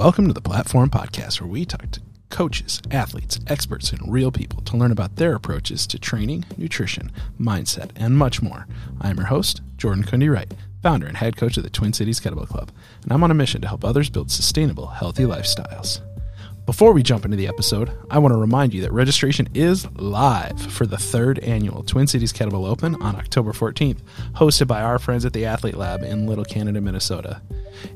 Welcome to the Platform Podcast, where we talk to coaches, athletes, experts, and real people to learn about their approaches to training, nutrition, mindset, and much more. I'm your host, Jordan Kundi Wright, founder and head coach of the Twin Cities Kettlebell Club, and I'm on a mission to help others build sustainable, healthy lifestyles. Before we jump into the episode, I want to remind you that registration is live for the third annual Twin Cities Kettlebell Open on October 14th, hosted by our friends at the Athlete Lab in Little Canada, Minnesota.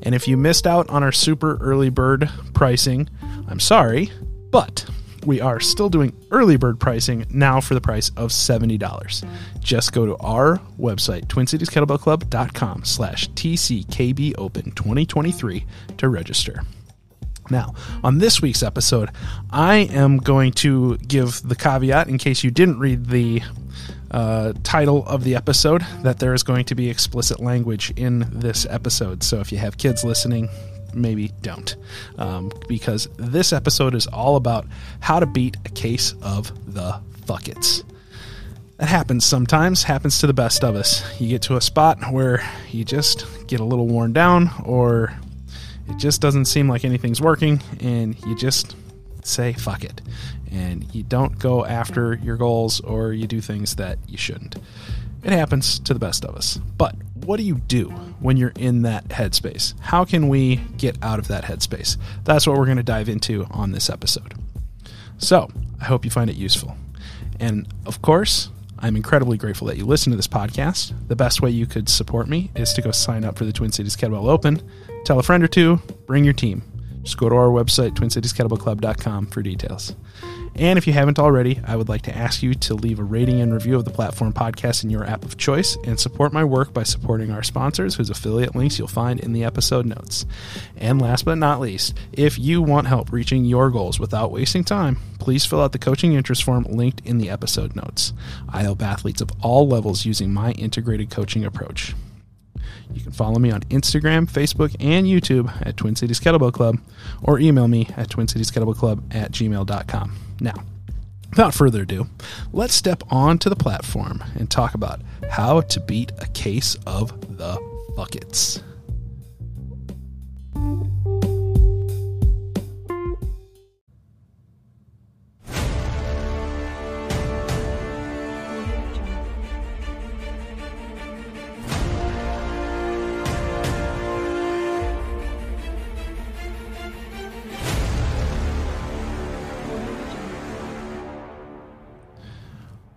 And if you missed out on our super early bird pricing, I'm sorry, but we are still doing early bird pricing now for the price of $70. Just go to our website, twincitieskettlebellclub.com slash TCKB Open 2023 to register. Now, on this week's episode, I am going to give the caveat in case you didn't read the uh, title of the episode that there is going to be explicit language in this episode. So if you have kids listening, maybe don't. Um, because this episode is all about how to beat a case of the fuckets. That happens sometimes, happens to the best of us. You get to a spot where you just get a little worn down or it just doesn't seem like anything's working, and you just say fuck it. And you don't go after your goals or you do things that you shouldn't. It happens to the best of us. But what do you do when you're in that headspace? How can we get out of that headspace? That's what we're going to dive into on this episode. So, I hope you find it useful. And of course, I'm incredibly grateful that you listen to this podcast. The best way you could support me is to go sign up for the Twin Cities Kettlebell Open. Tell a friend or two, bring your team. Just go to our website, twincitieskettlebellclub.com, for details. And if you haven't already, I would like to ask you to leave a rating and review of the platform podcast in your app of choice and support my work by supporting our sponsors, whose affiliate links you'll find in the episode notes. And last but not least, if you want help reaching your goals without wasting time, please fill out the coaching interest form linked in the episode notes. I help athletes of all levels using my integrated coaching approach. You can follow me on Instagram, Facebook, and YouTube at Twin Cities Kettlebell Club or email me at twincitieskettlebellclub at gmail.com. Now, without further ado, let's step onto the platform and talk about how to beat a case of the fuckets.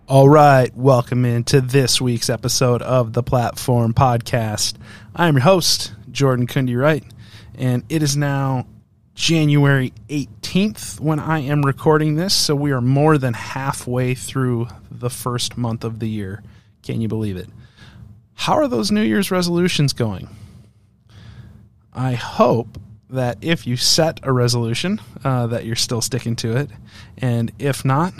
All right, welcome into this week's episode of the Platform Podcast. I'm your host, Jordan Kundi Wright, and it is now January 18th when I am recording this, so we are more than halfway through the first month of the year. Can you believe it? How are those New Year's resolutions going? I hope that if you set a resolution, uh, that you're still sticking to it, and if not,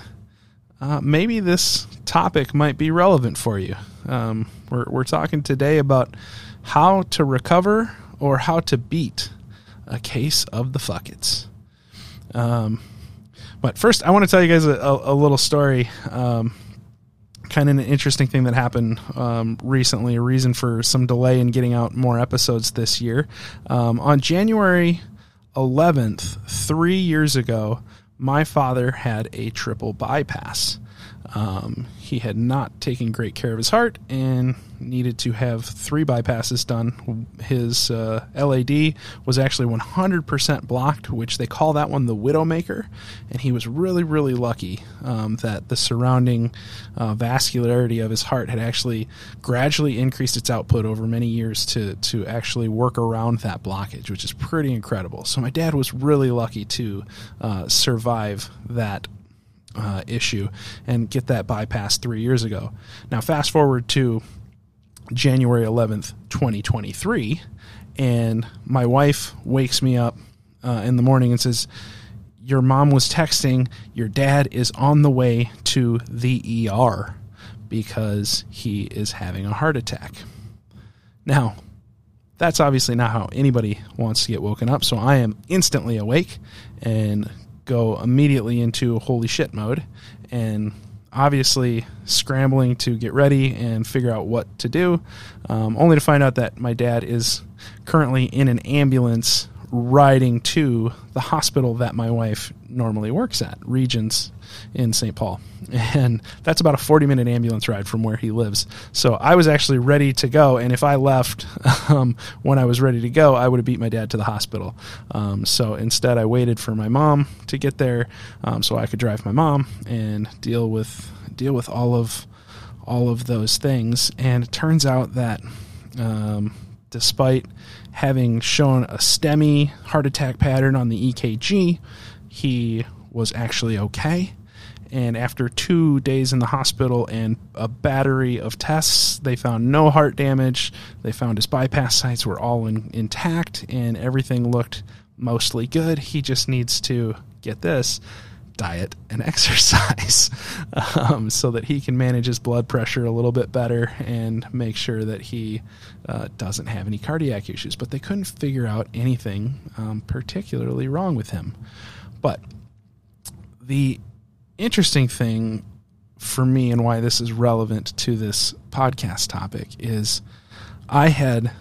uh, maybe this topic might be relevant for you. Um, we're, we're talking today about how to recover or how to beat a case of the fuckets. Um, but first, I want to tell you guys a, a, a little story. Um, kind of an interesting thing that happened um, recently, a reason for some delay in getting out more episodes this year. Um, on January 11th, three years ago, my father had a triple bypass. Um, he had not taken great care of his heart and needed to have three bypasses done. His uh, LAD was actually 100% blocked, which they call that one the Widowmaker. And he was really, really lucky um, that the surrounding uh, vascularity of his heart had actually gradually increased its output over many years to, to actually work around that blockage, which is pretty incredible. So my dad was really lucky to uh, survive that uh, issue and get that bypass three years ago. Now, fast forward to January 11th, 2023, and my wife wakes me up uh, in the morning and says, Your mom was texting, your dad is on the way to the ER because he is having a heart attack. Now, that's obviously not how anybody wants to get woken up, so I am instantly awake and go immediately into holy shit mode and obviously scrambling to get ready and figure out what to do, um, only to find out that my dad is currently in an ambulance riding to the hospital that my wife normally works at, Regions in St. Paul. And that's about a 40 minute ambulance ride from where he lives. So I was actually ready to go. And if I left um, when I was ready to go, I would have beat my dad to the hospital. Um, so instead, I waited for my mom to get there um, so I could drive my mom and deal with deal with all of all of those things. And it turns out that um, despite having shown a STEMI heart attack pattern on the EKG, he was actually okay. And after two days in the hospital and a battery of tests, they found no heart damage. They found his bypass sites were all in, intact and everything looked mostly good. He just needs to get this diet and exercise um, so that he can manage his blood pressure a little bit better and make sure that he uh, doesn't have any cardiac issues. But they couldn't figure out anything um, particularly wrong with him. But the interesting thing for me and why this is relevant to this podcast topic is I had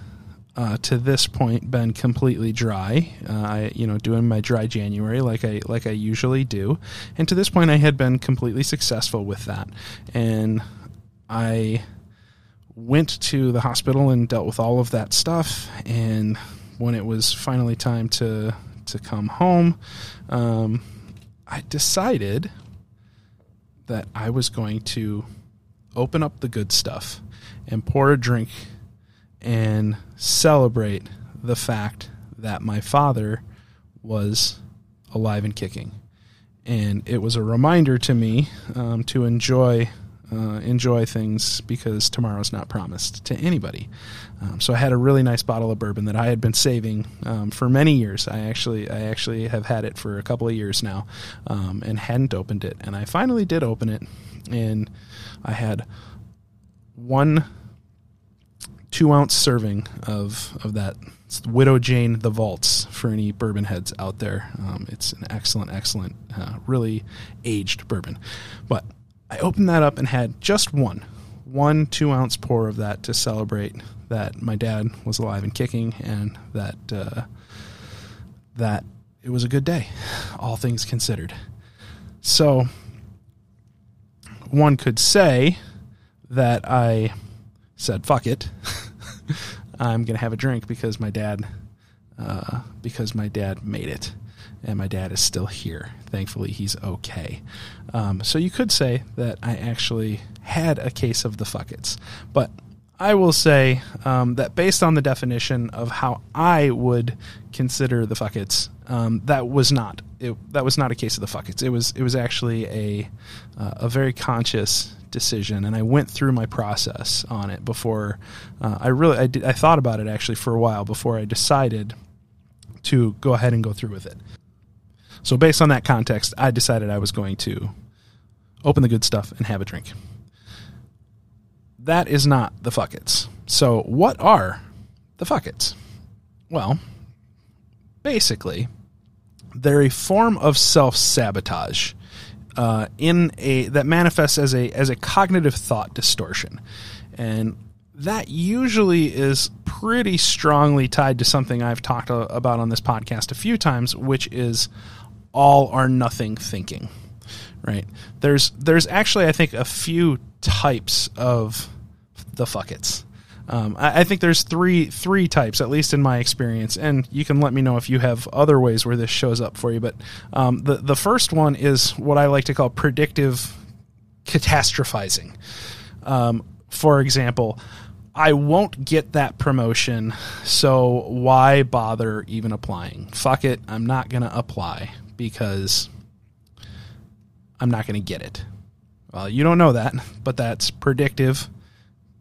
uh, to this point been completely dry. Uh, I, you know, doing my dry January like I like I usually do, and to this point I had been completely successful with that. And I went to the hospital and dealt with all of that stuff. And when it was finally time to to come home, um, I decided that I was going to open up the good stuff and pour a drink and celebrate the fact that my father was alive and kicking. And it was a reminder to me um, to enjoy uh, enjoy things because tomorrow's not promised to anybody. Um, so I had a really nice bottle of bourbon that I had been saving um, for many years. I actually I actually have had it for a couple of years now, um, and hadn't opened it. And I finally did open it, and I had one two ounce serving of of that Widow Jane the Vaults for any bourbon heads out there. Um, it's an excellent, excellent, uh, really aged bourbon. But I opened that up and had just one, one two ounce pour of that to celebrate that my dad was alive and kicking, and that uh, that it was a good day, all things considered. So one could say that I said, "Fuck it." I'm gonna have a drink because my dad, uh, because my dad made it, and my dad is still here. Thankfully, he's okay. Um, so you could say that I actually had a case of the fuckets, but I will say um, that based on the definition of how I would consider the fuckets, um, that was not it, that was not a case of the fuckets. It was it was actually a uh, a very conscious decision, and I went through my process on it before uh, I really I, did, I thought about it actually for a while before I decided to go ahead and go through with it. So based on that context, I decided I was going to open the good stuff and have a drink. That is not the fuckets. So what are the fuckets? Well, basically, they're a form of self sabotage uh, in a that manifests as a as a cognitive thought distortion, and that usually is pretty strongly tied to something I've talked about on this podcast a few times, which is all or nothing thinking. Right? There's there's actually I think a few types of the fuckets. Um, I, I, think there's three three types, at least in my experience, and you can let me know if you have other ways where this shows up for you. But um, the the first one is what I like to call predictive catastrophizing. Um, for example, I won't get that promotion, so why bother even applying? Fuck it, I'm not gonna apply because I'm not gonna get it. Well, you don't know that, but that's predictive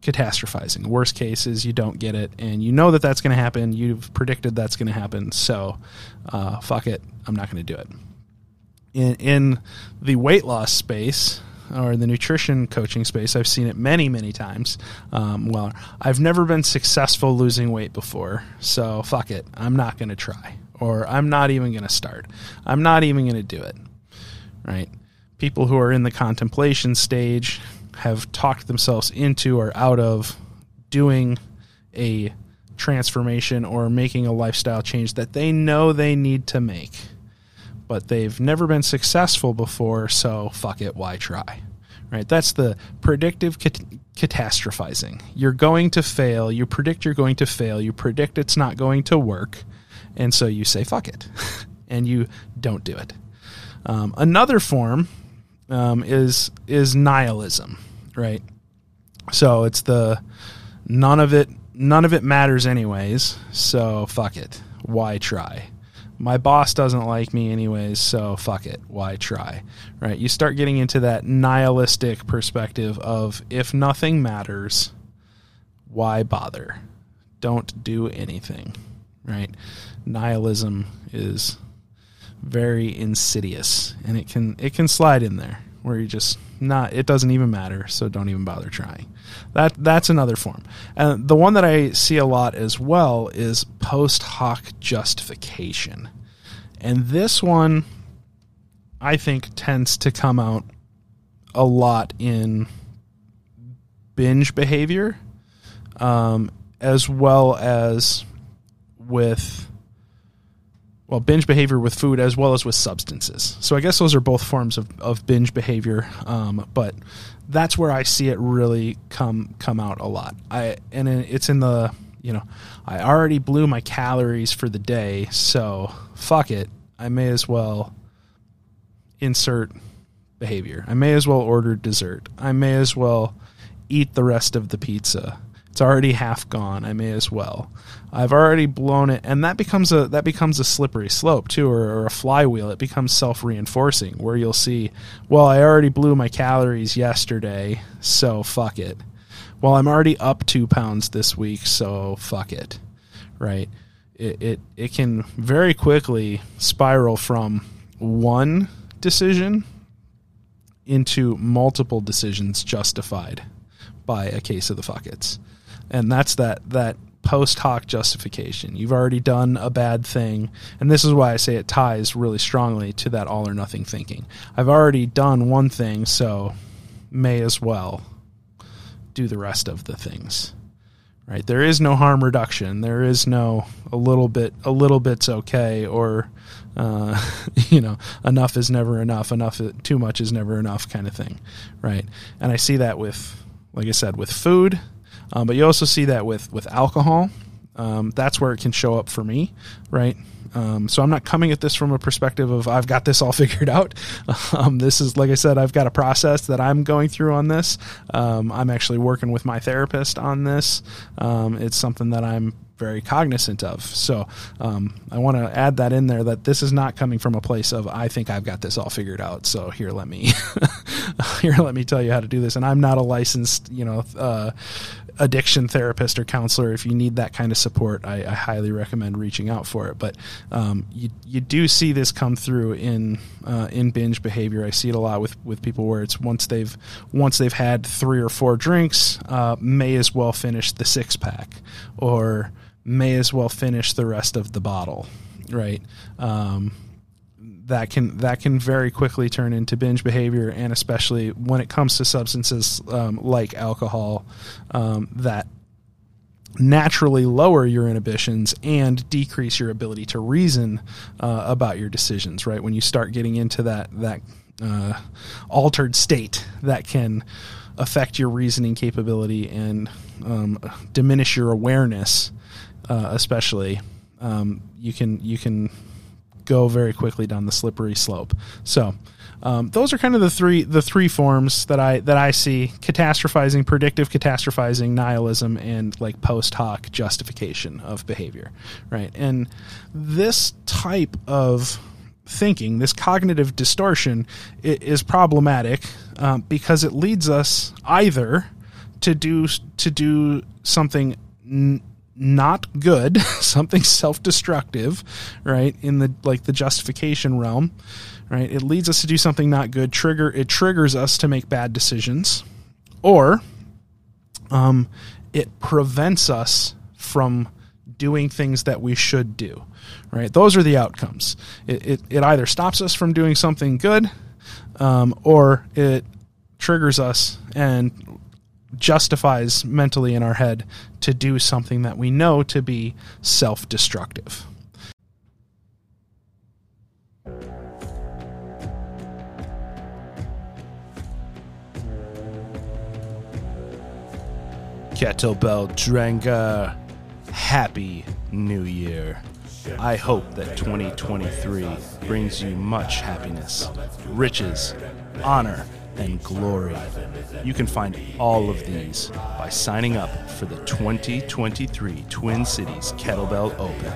catastrophizing. Worst case is you don't get it, and you know that that's going to happen. You've predicted that's going to happen, so uh, fuck it. I'm not going to do it. In in the weight loss space or the nutrition coaching space, I've seen it many many times. Um, well, I've never been successful losing weight before, so fuck it. I'm not going to try, or I'm not even going to start. I'm not even going to do it. Right? People who are in the contemplation stage have talked themselves into or out of doing a transformation or making a lifestyle change that they know they need to make, but they've never been successful before, so fuck it, why try? Right? That's the predictive cat- catastrophizing. You're going to fail, you predict you're going to fail, you predict it's not going to work, and so you say fuck it, and you don't do it. Um, another form um, is is nihilism, right? So it's the none of it none of it matters anyways. So fuck it. Why try? My boss doesn't like me anyways, so fuck it. Why try? Right? You start getting into that nihilistic perspective of if nothing matters, why bother? Don't do anything. Right? Nihilism is very insidious and it can it can slide in there where you just not it doesn't even matter so don't even bother trying that that's another form. And the one that i see a lot as well is post hoc justification. And this one i think tends to come out a lot in binge behavior um, as well as with well, binge behavior with food as well as with substances. So I guess those are both forms of, of binge behavior, um, but that's where I see it really come come out a lot. I and it's in the you know I already blew my calories for the day, so fuck it. I may as well insert behavior. I may as well order dessert. I may as well eat the rest of the pizza. It's already half gone. I may as well. I've already blown it, and that becomes a that becomes a slippery slope too, or, or a flywheel. It becomes self reinforcing, where you'll see, well, I already blew my calories yesterday, so fuck it. Well, I'm already up two pounds this week, so fuck it. Right? It it it can very quickly spiral from one decision into multiple decisions justified by a case of the fuckets and that's that that post hoc justification. You've already done a bad thing, and this is why I say it ties really strongly to that all or nothing thinking. I've already done one thing, so may as well do the rest of the things. Right? There is no harm reduction. There is no a little bit a little bit's okay or uh, you know, enough is never enough. Enough, too much is never enough, kind of thing, right? And I see that with, like I said, with food, um, but you also see that with with alcohol. Um, that's where it can show up for me, right? Um, so I'm not coming at this from a perspective of I've got this all figured out. Um, this is like I said, I've got a process that I'm going through on this. Um, I'm actually working with my therapist on this. Um, it's something that I'm very cognizant of. So um, I want to add that in there that this is not coming from a place of I think I've got this all figured out. So here, let me here, let me tell you how to do this. And I'm not a licensed, you know, uh, addiction therapist or counselor. If you need that kind of support, I, I highly recommend reaching out for it. But um, you you do see this come through in uh, in binge behavior. I see it a lot with with people where it's once they've once they've had three or four drinks, uh, may as well finish the six pack or may as well finish the rest of the bottle, right? Um, that can that can very quickly turn into binge behavior, and especially when it comes to substances um, like alcohol, um, that naturally lower your inhibitions and decrease your ability to reason uh, about your decisions. Right when you start getting into that that uh, altered state, that can affect your reasoning capability and um, diminish your awareness uh, especially, um, you can you can go very quickly down the slippery slope. So. Um, those are kind of the three the three forms that I that I see: catastrophizing, predictive catastrophizing, nihilism, and like post hoc justification of behavior. Right, and this type of thinking, this cognitive distortion, is problematic um, because it leads us either to do to do something n- not good, something self-destructive, right? In the like the justification realm, right? It leads us to do something not good. Trigger it triggers us to make bad decisions, or um, it prevents us from doing things that we should do. Right? Those are the outcomes. It it, it either stops us from doing something good, um, or it triggers us and justifies mentally in our head to do something that we know to be self destructive. Kettlebell Drenga, Happy New Year. I hope that 2023 brings you much happiness, riches, honor, and glory. You can find all of these by signing up for the 2023 Twin Cities Kettlebell Open.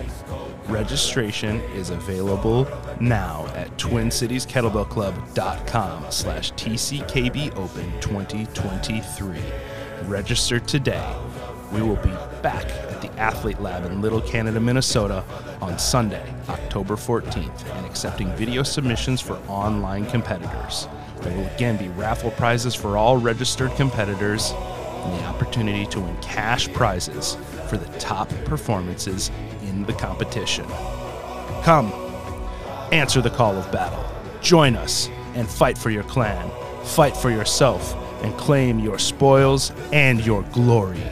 Registration is available now at twincitieskettlebellclub.com slash tckb open 2023 register today. We will be back at the Athlete Lab in Little Canada, Minnesota on Sunday, October 14th, and accepting video submissions for online competitors. There will again be raffle prizes for all registered competitors and the opportunity to win cash prizes for the top performances in the competition. Come, answer the call of battle. Join us and fight for your clan. Fight for yourself and claim your spoils and your glory.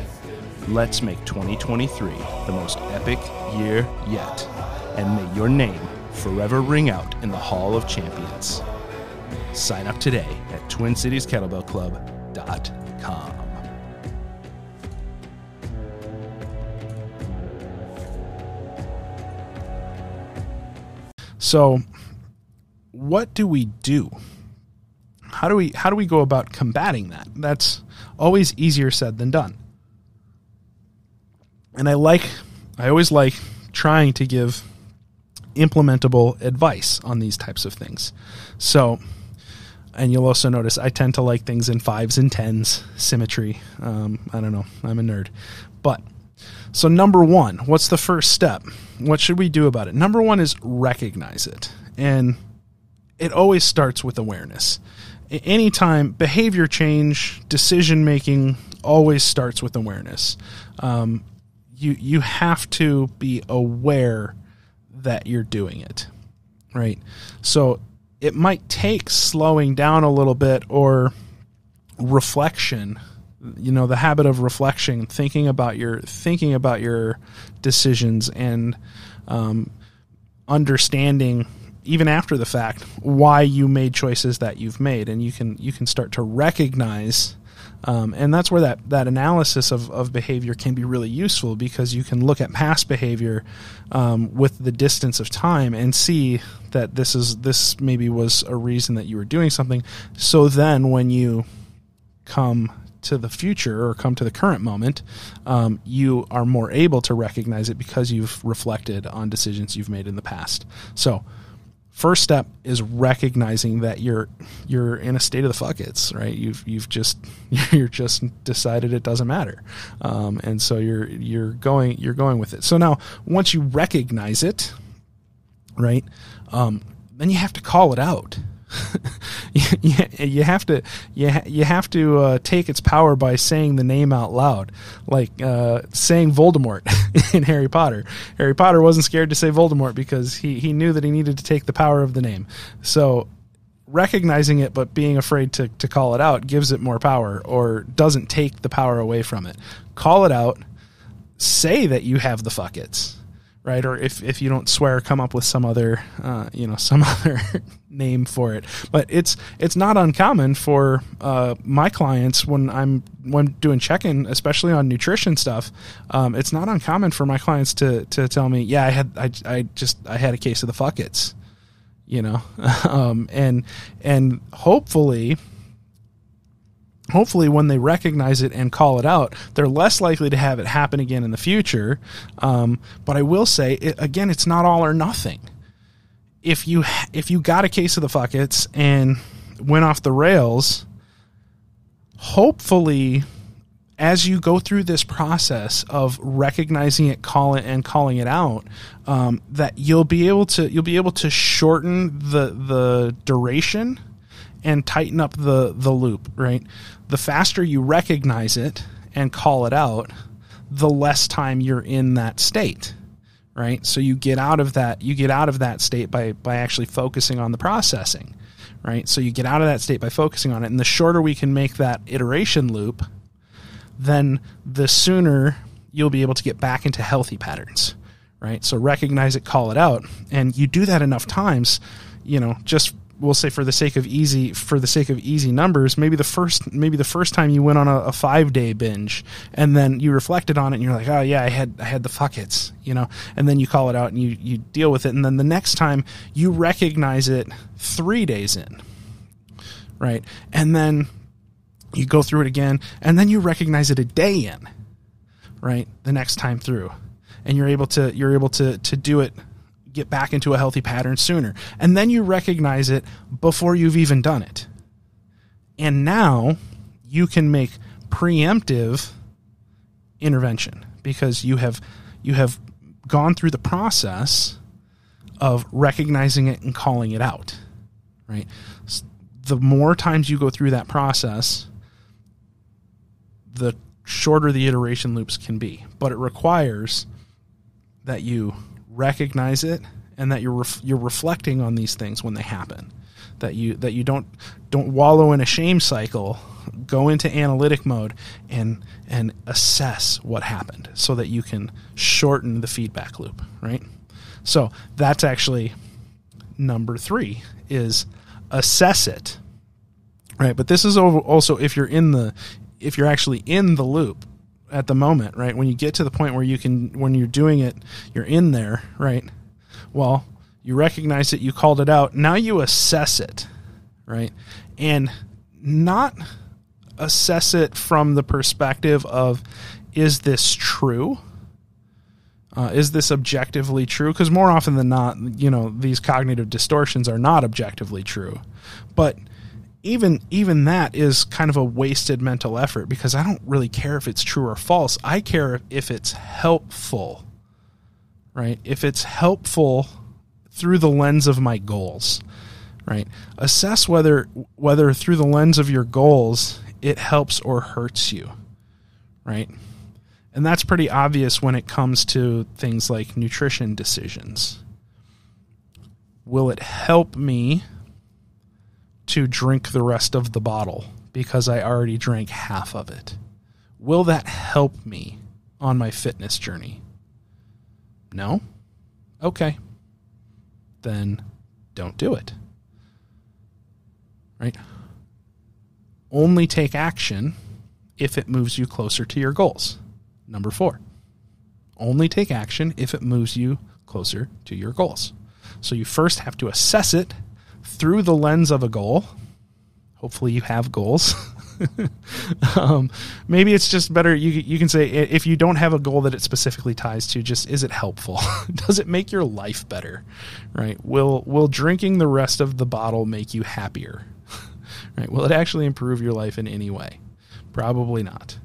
Let's make 2023 the most epic year yet, and may your name forever ring out in the Hall of Champions. Sign up today at TwinCitiesKettlebellClub.com. So, what do we do? How do we how do we go about combating that? That's always easier said than done. And I like I always like trying to give implementable advice on these types of things. So, and you'll also notice I tend to like things in fives and tens, symmetry. Um, I don't know, I'm a nerd. But, so number one, what's the first step? What should we do about it? Number one is recognize it. And it always starts with awareness. Anytime behavior change, decision making always starts with awareness. Um, you you have to be aware that you're doing it, right? So it might take slowing down a little bit or reflection you know the habit of reflection thinking about your thinking about your decisions and um, understanding even after the fact why you made choices that you've made. And you can you can start to recognize um, and that's where that, that analysis of, of behavior can be really useful because you can look at past behavior um, with the distance of time and see that this is this maybe was a reason that you were doing something. So then when you come to the future or come to the current moment, um, you are more able to recognize it because you've reflected on decisions you've made in the past. So first step is recognizing that you're you're in a state of the fuckets, right? You've you've just you're just decided it doesn't matter, um, and so you're you're going you're going with it. So now once you recognize it, right, um, then you have to call it out. you, you, have to you, ha- you have to uh, take its power by saying the name out loud, like uh, saying Voldemort in Harry Potter. Harry Potter wasn't scared to say Voldemort because he he knew that he needed to take the power of the name. So recognizing it but being afraid to, to call it out gives it more power or doesn't take the power away from it. Call it out. Say that you have the fuck fuckets right? Or if, if you don't swear, come up with some other, uh, you know, some other name for it. But it's it's not uncommon for uh, my clients when I'm when doing check-in, especially on nutrition stuff. Um, it's not uncommon for my clients to to tell me, yeah, I had I, I just I had a case of the fuckets, you know, um, and and hopefully hopefully when they recognize it and call it out they're less likely to have it happen again in the future. Um, but i will say it, again it's not all or nothing. If you if you got a case of the fuckets and went off the rails hopefully as you go through this process of recognizing it calling and calling it out um, that you'll be able to you'll be able to shorten the the duration and tighten up the the loop right the faster you recognize it and call it out, the less time you're in that state. Right? So you get out of that you get out of that state by by actually focusing on the processing. Right? So you get out of that state by focusing on it and the shorter we can make that iteration loop, then the sooner you'll be able to get back into healthy patterns, right? So recognize it, call it out, and you do that enough times, you know, just we'll say for the sake of easy for the sake of easy numbers maybe the first maybe the first time you went on a, a, five day binge and then you reflected on it and you're like oh yeah i had i had the fuckets you know? And then you call it out and you you deal with it. And then the next time you recognize it three days in right? And then you go through it again and then you recognize it a day in right the next time through. And you're able to you're able to to do it get back into a healthy pattern sooner. And then you recognize it before you've even done it. And now you can make preemptive intervention because you have you have gone through the process of recognizing it and calling it out. Right? The more times you go through that process, the shorter the iteration loops can be. But it requires that you recognize it and that you're ref- you're reflecting on these things when they happen. That you that you don't don't wallow in a shame cycle go into analytic mode and and assess what happened so that you can shorten the feedback loop right? So that's actually number 3 is assess it right? But this is also if you're in the if you're actually in the loop at the moment, right? When you get to the point where you can, when you're doing it, you're in there, right? Well, you recognize it, you called it out. Now you assess it, right? And not assess it from the perspective of, is this true? Uh, is this objectively true? Because more often than not, you know, these cognitive distortions are not objectively true. But even even that is kind of a wasted mental effort because I don't really care if it's true or false. I care if it's helpful. Right? If it's helpful through the lens of my goals. Right? Assess whether whether through the lens of your goals it helps or hurts you. Right? And that's pretty obvious when it comes to things like nutrition decisions. Will it help me to drink the rest of the bottle because I already drank half of it. Will that help me on my fitness journey? No? Okay. Then don't do it. Right? Only take action if it moves you closer to your goals. Number four, only take action if it moves you closer to your goals. So you first have to assess it through the lens of a goal. Hopefully, you have goals. um, maybe it's just better. You you can say if you don't have a goal that it specifically ties to, just is it helpful? Does it make your life better? Right? Will will drinking the rest of the bottle make you happier? right? Will it actually improve your life in any way? Probably not.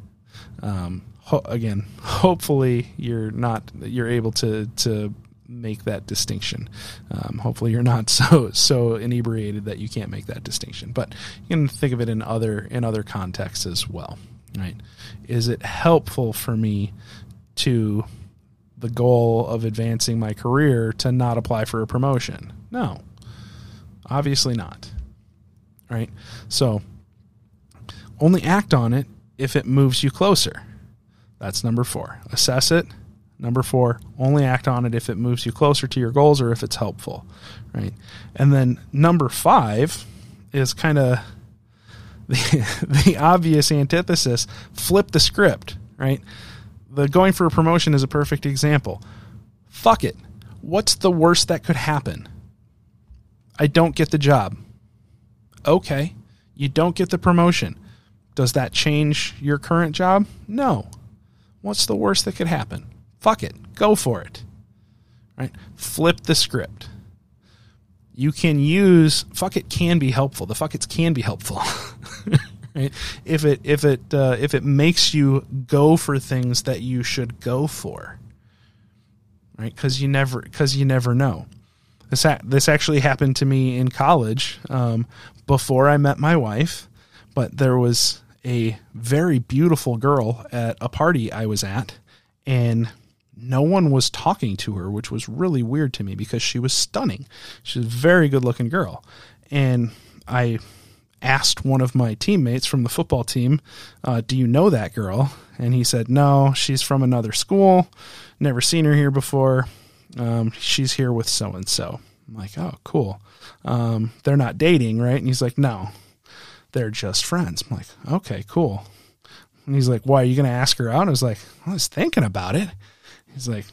Um, ho- again, hopefully you're not you're able to to make that distinction. Um, hopefully, you're not so so inebriated that you can't make that distinction. But you can think of it in other in other contexts as well. Right? Is it helpful for me to the goal of advancing my career to not apply for a promotion? No, obviously not. Right? So only act on it if it moves you closer. That's number four. Assess it Number four, only act on it if it moves you closer to your goals or if it's helpful, right? And then number five is kind of the, the obvious antithesis flip the script, right? The going for a promotion is a perfect example. Fuck it. What's the worst that could happen? I don't get the job. Okay. You don't get the promotion. Does that change your current job? No. What's the worst that could happen? Fuck it. Go for it. Right? Flip the script. You can use fuck it can be helpful. The fuck it can be helpful. right? If it if it uh, if it makes you go for things that you should go for. Right? Cuz you never cuz you never know. This ha- this actually happened to me in college um, before I met my wife, but there was a very beautiful girl at a party I was at and no one was talking to her, which was really weird to me because she was stunning. She's a very good looking girl. And I asked one of my teammates from the football team, uh, Do you know that girl? And he said, No, she's from another school. Never seen her here before. Um, she's here with so and so. I'm like, Oh, cool. Um, they're not dating, right? And he's like, No, they're just friends. I'm like, Okay, cool. And he's like, Why are you going to ask her out? I was like, I was thinking about it. He's like,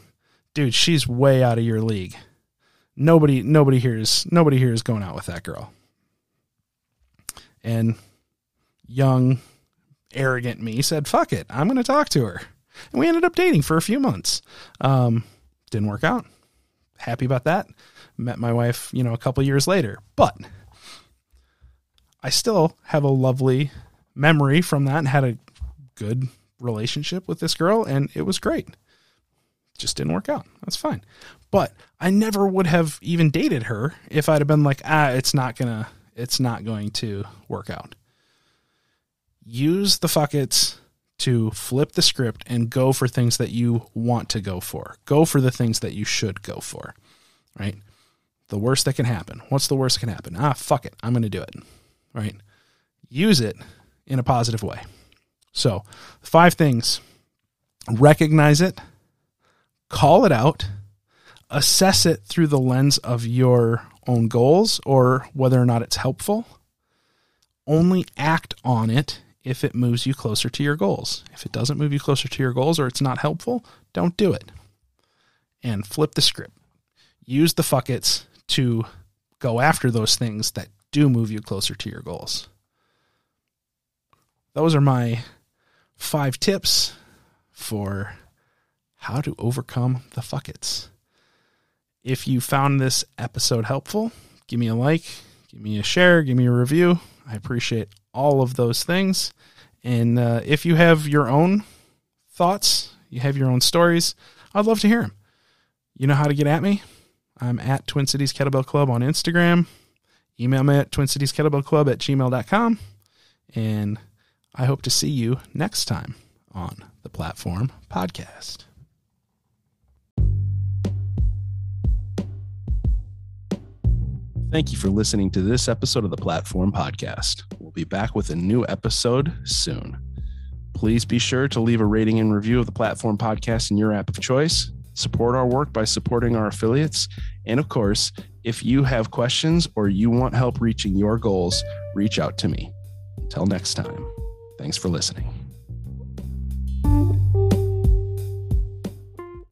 Dude, she's way out of your league. Nobody, nobody here is nobody here is going out with that girl and young, arrogant me said, fuck it, I'm going to talk to her. And we ended up dating for a few months. Um, didn't work out. Happy about that. Met my wife, you know, a couple years later. But I still have a lovely memory from that and had a good relationship with this girl, and it was great. Just didn't work out. That's fine. But I never would have even dated her if I'd have been like, ah, it's not gonna it's not going to work out. Use the fuck fuckets to flip the script and go for things that you want to go for. Go for the things that you should go for, right? The worst that can happen. What's the worst that can happen? Ah, fuck it. I'm going to do it, right? Use it in a positive way. So, five things recognize it, call it out, assess it through the lens of your own goals or whether or not it's helpful. Only act on it if it moves you closer to your goals. If it doesn't move you closer to your goals or it's not helpful, don't do it. And flip the script. Use the fuckets to go after those things that do move you closer to your goals. Those are my five tips for how to overcome the fuckets. If you found this episode helpful, give me a like, give me a share, give me a review. I appreciate all of those things. And uh, if you have your own thoughts, you have your own stories, I'd love to hear them. You know how to get at me? I'm at Twin Cities Kettlebell Club on Instagram. Email me at twincitieskettlebellclub at gmail.com. And I hope to see you next time on the Platform Podcast. Thank you for listening to this episode of the Platform Podcast. We'll be back with a new episode soon. Please be sure to leave a rating and review of the Platform Podcast in your app of choice. Support our work by supporting our affiliates. And of course, if you have questions or you want help reaching your goals, reach out to me. Until next time, thanks for listening.